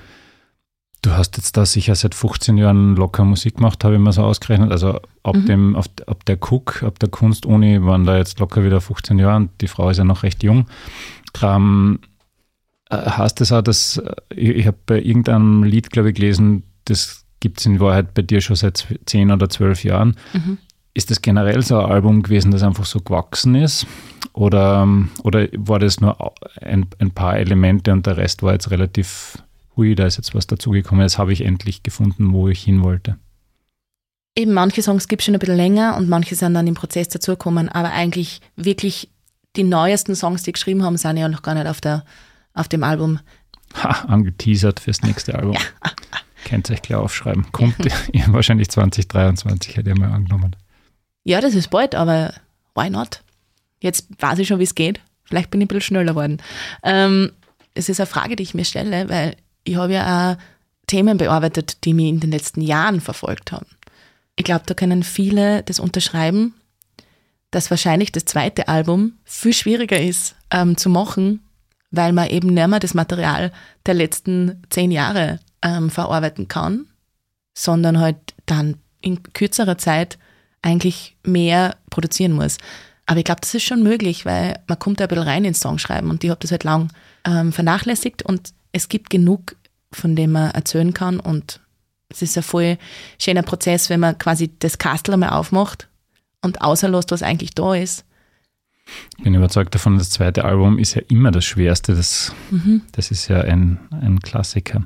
Speaker 1: Du hast jetzt da sicher seit 15 Jahren locker Musik gemacht, habe ich mir so ausgerechnet. Also ab,
Speaker 2: Mhm.
Speaker 1: dem, ab, ab der Cook, ab der Kunstuni waren da jetzt locker wieder 15 Jahre und die Frau ist ja noch recht jung. Ähm, äh, heißt das auch, dass äh, ich, ich habe bei irgendeinem Lied, glaube ich, gelesen, das gibt es in Wahrheit bei dir schon seit 10 oder 12 Jahren.
Speaker 2: Mhm.
Speaker 1: Ist das generell so ein Album gewesen, das einfach so gewachsen ist? Oder, ähm, oder war das nur ein, ein paar Elemente und der Rest war jetzt relativ, hui, da ist jetzt was dazugekommen, das habe ich endlich gefunden, wo ich hin wollte.
Speaker 2: Eben manche Songs gibt es schon ein bisschen länger und manche sind dann im Prozess dazugekommen, aber eigentlich wirklich die neuesten Songs, die ich geschrieben haben, sind ja noch gar nicht auf, der, auf dem Album.
Speaker 1: Ha, angeteasert fürs nächste Album. Könnt ihr euch gleich aufschreiben. Kommt ja, wahrscheinlich 2023, hätte ich mal angenommen.
Speaker 2: Ja, das ist bald, aber why not? Jetzt weiß ich schon, wie es geht. Vielleicht bin ich ein bisschen schneller geworden. Ähm, es ist eine Frage, die ich mir stelle, weil ich habe ja auch Themen bearbeitet, die mich in den letzten Jahren verfolgt haben. Ich glaube, da können viele das unterschreiben, dass wahrscheinlich das zweite Album viel schwieriger ist ähm, zu machen, weil man eben nicht mehr das Material der letzten zehn Jahre ähm, verarbeiten kann, sondern halt dann in kürzerer Zeit eigentlich mehr produzieren muss. Aber ich glaube, das ist schon möglich, weil man kommt da ein bisschen rein ins Songschreiben und ich habe das halt lang ähm, vernachlässigt und es gibt genug, von dem man erzählen kann und es ist ein voll schöner Prozess, wenn man quasi das Kastel einmal aufmacht und außerlässt, was eigentlich da ist.
Speaker 1: Ich bin überzeugt davon, das zweite Album ist ja immer das Schwerste. Das,
Speaker 2: Mhm.
Speaker 1: das ist ja ein, ein Klassiker.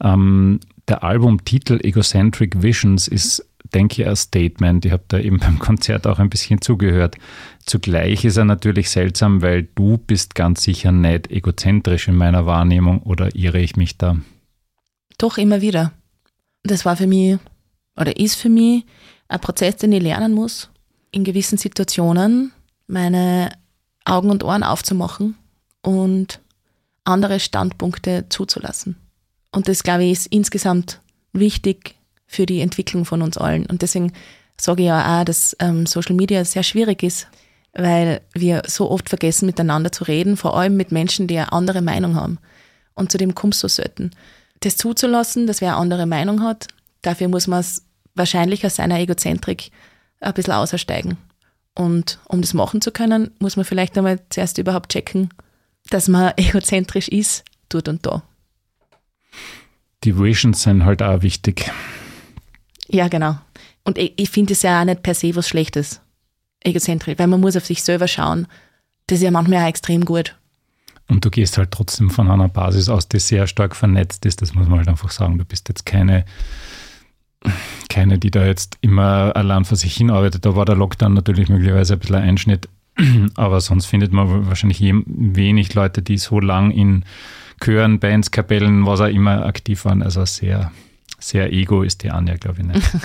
Speaker 1: Ähm, der Albumtitel Egocentric Visions ist, denke ich, ein Statement. Ich habe da eben beim Konzert auch ein bisschen zugehört. Zugleich ist er natürlich seltsam, weil du bist ganz sicher nicht egozentrisch in meiner Wahrnehmung oder irre ich mich da?
Speaker 2: Doch immer wieder. Das war für mich oder ist für mich ein Prozess, den ich lernen muss, in gewissen Situationen meine Augen und Ohren aufzumachen und andere Standpunkte zuzulassen. Und das, glaube ich, ist insgesamt wichtig für die Entwicklung von uns allen. Und deswegen sage ich ja auch, dass ähm, Social Media sehr schwierig ist, weil wir so oft vergessen, miteinander zu reden, vor allem mit Menschen, die eine andere Meinung haben. Und zu dem kommst du selten. Das zuzulassen, dass wer eine andere Meinung hat, dafür muss man es wahrscheinlich aus seiner Egozentrik ein bisschen aussteigen. Und um das machen zu können, muss man vielleicht einmal zuerst überhaupt checken, dass man egozentrisch ist, dort und da.
Speaker 1: Die Visions sind halt auch wichtig.
Speaker 2: Ja, genau. Und ich, ich finde es ja auch nicht per se was Schlechtes, egozentrisch, weil man muss auf sich selber schauen. Das ist ja manchmal auch extrem gut.
Speaker 1: Und du gehst halt trotzdem von einer Basis aus, die sehr stark vernetzt ist. Das muss man halt einfach sagen. Du bist jetzt keine, keine, die da jetzt immer allein für sich hinarbeitet. Da war der Lockdown natürlich möglicherweise ein bisschen ein Einschnitt. Aber sonst findet man wahrscheinlich wenig Leute, die so lang in Chören, Bands, Kapellen, was auch immer aktiv waren. Also sehr, sehr ego ist die Anja, glaube ich nicht.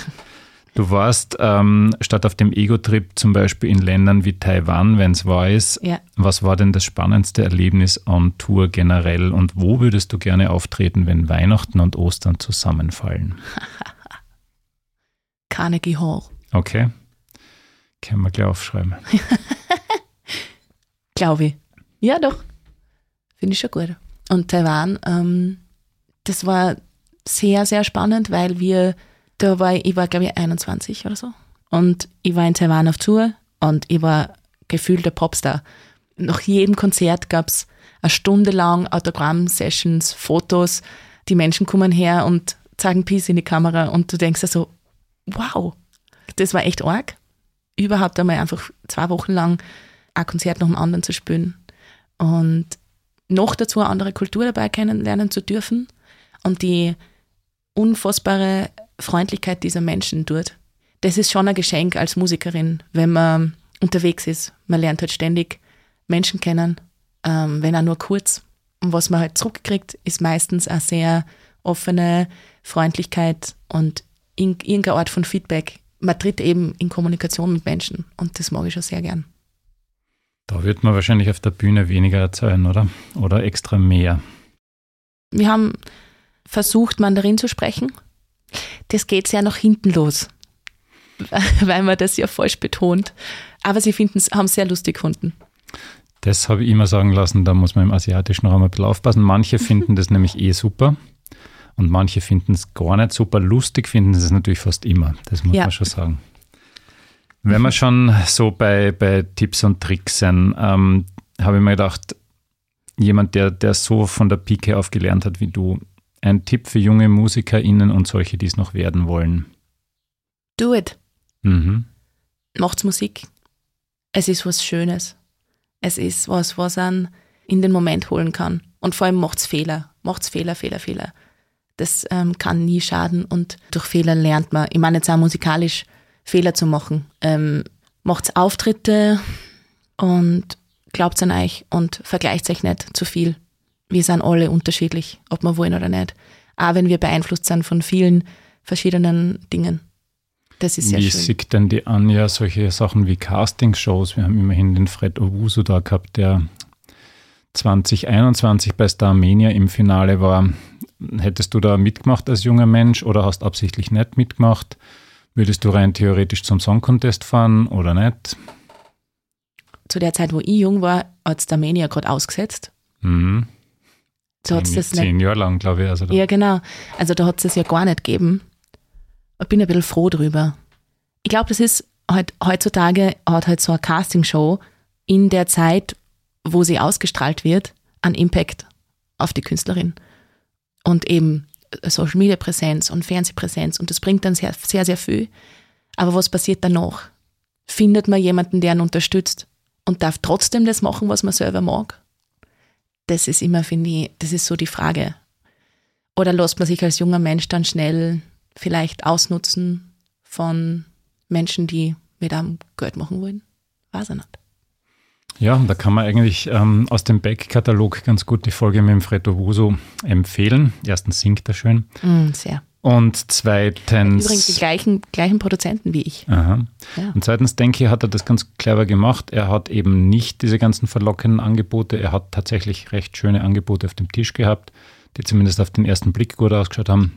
Speaker 1: Du warst ähm, statt auf dem Ego-Trip zum Beispiel in Ländern wie Taiwan, wenn es war ist. Ja. Was war denn das spannendste Erlebnis on Tour generell und wo würdest du gerne auftreten, wenn Weihnachten und Ostern zusammenfallen?
Speaker 2: Carnegie Hall.
Speaker 1: Okay. Können wir gleich aufschreiben.
Speaker 2: Glaube ich. Ja, doch. Finde ich schon gut. Und Taiwan, ähm, das war sehr, sehr spannend, weil wir da war ich, ich war glaube ich 21 oder so. Und ich war in Taiwan auf Tour und ich war gefühlt der Popstar. Nach jedem Konzert gab es eine Stunde lang Autogramm-Sessions, Fotos. Die Menschen kommen her und zeigen Peace in die Kamera und du denkst dir so, wow, das war echt arg. Überhaupt einmal einfach zwei Wochen lang ein Konzert nach dem anderen zu spielen. Und noch dazu eine andere Kultur dabei kennenlernen zu dürfen und die unfassbare Freundlichkeit dieser Menschen tut. Das ist schon ein Geschenk als Musikerin, wenn man unterwegs ist. Man lernt halt ständig Menschen kennen, ähm, wenn auch nur kurz. Und was man halt zurückkriegt, ist meistens eine sehr offene Freundlichkeit und irgendeine Art von Feedback. Man tritt eben in Kommunikation mit Menschen und das mag ich schon sehr gern.
Speaker 1: Da wird man wahrscheinlich auf der Bühne weniger erzählen, oder? Oder extra mehr.
Speaker 2: Wir haben versucht, Mandarin zu sprechen das geht sehr nach hinten los, weil man das ja falsch betont. Aber sie haben es sehr lustig gefunden.
Speaker 1: Das habe ich immer sagen lassen, da muss man im Asiatischen einmal ein bisschen aufpassen. Manche finden das nämlich eh super und manche finden es gar nicht super. Lustig finden sie es natürlich fast immer, das muss ja. man schon sagen. Wenn wir schon so bei, bei Tipps und Tricks sind, ähm, habe ich mir gedacht, jemand, der, der so von der Pike auf gelernt hat wie du, ein Tipp für junge MusikerInnen und solche, die es noch werden wollen.
Speaker 2: Do it. Mhm. Macht's Musik. Es ist was Schönes. Es ist was, was einen in den Moment holen kann. Und vor allem macht's Fehler. Macht's Fehler, Fehler, Fehler. Das ähm, kann nie schaden und durch Fehler lernt man. Ich meine jetzt auch musikalisch Fehler zu machen. Ähm, macht's Auftritte und glaubt an euch und vergleicht euch nicht zu viel wir sind alle unterschiedlich, ob wir wollen oder nicht. Auch wenn wir beeinflusst sind von vielen verschiedenen Dingen. Das ist sehr
Speaker 1: wie
Speaker 2: schön.
Speaker 1: Wie sieht denn die Anja solche Sachen wie Castingshows? Wir haben immerhin den Fred Owusu da gehabt, der 2021 bei Starmania im Finale war. Hättest du da mitgemacht als junger Mensch oder hast absichtlich nicht mitgemacht? Würdest du rein theoretisch zum Song Contest fahren oder nicht?
Speaker 2: Zu der Zeit, wo ich jung war, hat Starmania gerade ausgesetzt. Mhm.
Speaker 1: So hat's das zehn Jahre lang, glaube ich. Also
Speaker 2: ja, genau. Also da hat es das ja gar nicht gegeben. Ich bin ein bisschen froh drüber. Ich glaube, das ist halt, heutzutage hat halt so eine Castingshow in der Zeit, wo sie ausgestrahlt wird, einen Impact auf die Künstlerin. Und eben Social Media Präsenz und Fernsehpräsenz und das bringt dann sehr, sehr, sehr viel. Aber was passiert danach? Findet man jemanden, der einen unterstützt und darf trotzdem das machen, was man selber mag? das ist immer, finde ich, das ist so die Frage. Oder lässt man sich als junger Mensch dann schnell vielleicht ausnutzen von Menschen, die mit einem Geld machen wollen? Weiß ich nicht.
Speaker 1: Ja, da kann man eigentlich ähm, aus dem Back-Katalog ganz gut die Folge mit dem Fredo Wuso empfehlen. Erstens singt er schön.
Speaker 2: Mm, sehr.
Speaker 1: Und zweitens.
Speaker 2: Übrigens die gleichen, gleichen Produzenten wie ich.
Speaker 1: Aha. Ja. Und zweitens denke ich, hat er das ganz clever gemacht. Er hat eben nicht diese ganzen verlockenden Angebote. Er hat tatsächlich recht schöne Angebote auf dem Tisch gehabt, die zumindest auf den ersten Blick gut ausgeschaut haben.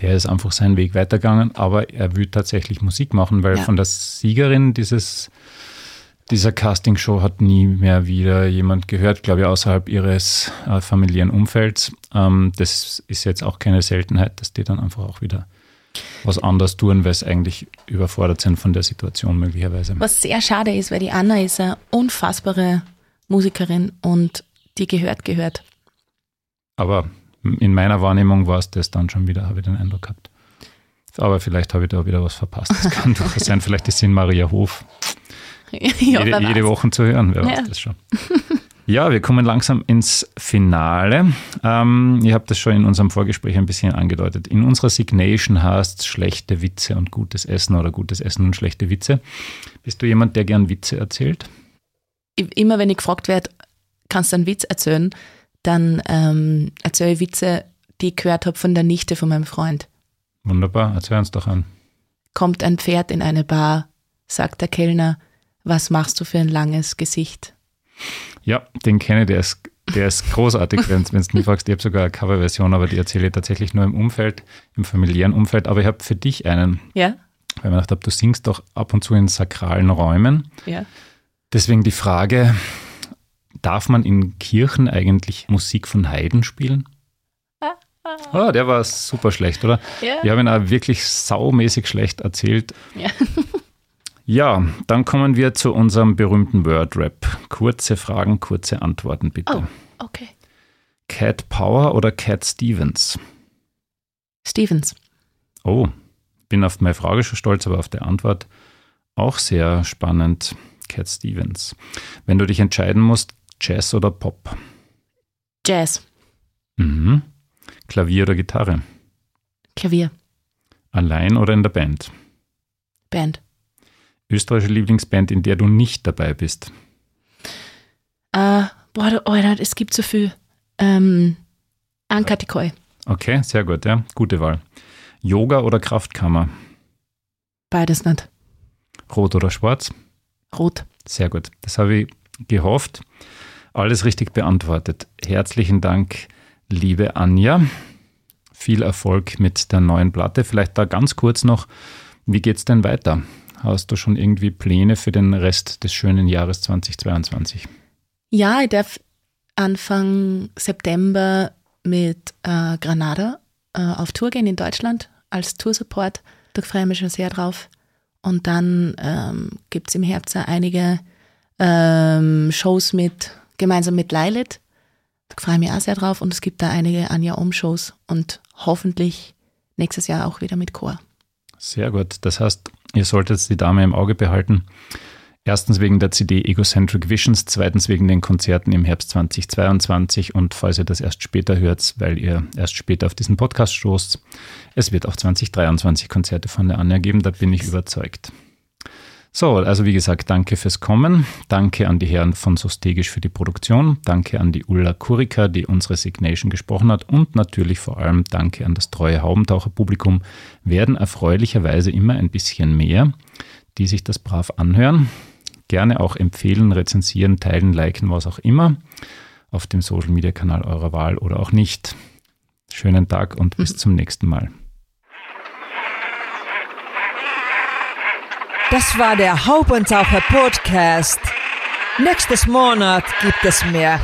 Speaker 1: Der ist einfach seinen Weg weitergegangen, aber er will tatsächlich Musik machen, weil ja. von der Siegerin dieses dieser Castingshow hat nie mehr wieder jemand gehört, glaube ich, außerhalb ihres äh, familiären Umfelds. Ähm, das ist jetzt auch keine Seltenheit, dass die dann einfach auch wieder was anderes tun, weil sie eigentlich überfordert sind von der Situation möglicherweise.
Speaker 2: Was sehr schade ist, weil die Anna ist eine unfassbare Musikerin und die gehört, gehört.
Speaker 1: Aber in meiner Wahrnehmung war es das dann schon wieder, habe ich den Eindruck gehabt. Aber vielleicht habe ich da wieder was verpasst. Das kann durchaus sein. Vielleicht ist sie in Maria Hof
Speaker 2: ja,
Speaker 1: jede, jede Woche zu hören, wer
Speaker 2: Ja.
Speaker 1: weiß das schon. Ja, wir kommen langsam ins Finale. Ähm, ihr habt das schon in unserem Vorgespräch ein bisschen angedeutet. In unserer Signation heißt schlechte Witze und gutes Essen oder gutes Essen und schlechte Witze. Bist du jemand, der gern Witze erzählt?
Speaker 2: Immer wenn ich gefragt werde, kannst du einen Witz erzählen, dann ähm, erzähle ich Witze, die ich gehört habe von der Nichte von meinem Freund.
Speaker 1: Wunderbar, erzähl uns doch an.
Speaker 2: Kommt ein Pferd in eine Bar, sagt der Kellner, was machst du für ein langes Gesicht?
Speaker 1: Ja, den kenne ich, der ist, der ist großartig, wenn du mich fragst. Ich habe sogar eine Coverversion, aber die erzähle ich tatsächlich nur im Umfeld, im familiären Umfeld. Aber ich habe für dich einen,
Speaker 2: Ja?
Speaker 1: weil ich mir gedacht habe, du singst doch ab und zu in sakralen Räumen.
Speaker 2: Ja.
Speaker 1: Deswegen die Frage, darf man in Kirchen eigentlich Musik von Heiden spielen? Oh, der war super schlecht, oder?
Speaker 2: Ja.
Speaker 1: Ich habe ihn auch wirklich saumäßig schlecht erzählt.
Speaker 2: Ja.
Speaker 1: Ja, dann kommen wir zu unserem berühmten Word-Rap. Kurze Fragen, kurze Antworten bitte.
Speaker 2: Oh, okay.
Speaker 1: Cat Power oder Cat Stevens?
Speaker 2: Stevens.
Speaker 1: Oh, bin auf meine Frage schon stolz, aber auf der Antwort auch sehr spannend. Cat Stevens. Wenn du dich entscheiden musst, Jazz oder Pop?
Speaker 2: Jazz.
Speaker 1: Mhm. Klavier oder Gitarre?
Speaker 2: Klavier.
Speaker 1: Allein oder in der Band?
Speaker 2: Band.
Speaker 1: Österreichische Lieblingsband, in der du nicht dabei bist?
Speaker 2: Äh, boah, du- Alter, es gibt so viel. Ähm, Ankatikoi.
Speaker 1: Okay, sehr gut, ja. Gute Wahl. Yoga oder Kraftkammer?
Speaker 2: Beides nicht.
Speaker 1: Rot oder schwarz?
Speaker 2: Rot.
Speaker 1: Sehr gut. Das habe ich gehofft. Alles richtig beantwortet. Herzlichen Dank, liebe Anja. Viel Erfolg mit der neuen Platte. Vielleicht da ganz kurz noch, wie geht's denn weiter? Hast du schon irgendwie Pläne für den Rest des schönen Jahres 2022?
Speaker 2: Ja, ich darf Anfang September mit äh, Granada äh, auf Tour gehen in Deutschland als Toursupport. Da freue ich mich schon sehr drauf. Und dann ähm, gibt es im Herbst einige ähm, Shows mit, gemeinsam mit Lilith. Da freue ich mich auch sehr drauf. Und es gibt da einige Anja Om-Shows und hoffentlich nächstes Jahr auch wieder mit Chor.
Speaker 1: Sehr gut. Das heißt, ihr solltet die Dame im Auge behalten. Erstens wegen der CD Egocentric Visions, zweitens wegen den Konzerten im Herbst 2022 und falls ihr das erst später hört, weil ihr erst später auf diesen Podcast stoßt, es wird auch 2023 Konzerte von der Anja geben, da bin ich überzeugt. So, also wie gesagt, danke fürs Kommen. Danke an die Herren von Sostegisch für die Produktion. Danke an die Ulla Kurika, die unsere Signation gesprochen hat. Und natürlich vor allem danke an das treue Haubentaucher-Publikum. Werden erfreulicherweise immer ein bisschen mehr, die sich das brav anhören. Gerne auch empfehlen, rezensieren, teilen, liken, was auch immer. Auf dem Social-Media-Kanal eurer Wahl oder auch nicht. Schönen Tag und bis zum nächsten Mal.
Speaker 3: Das war der Haubentaucher Podcast. Nächstes Monat gibt es mehr.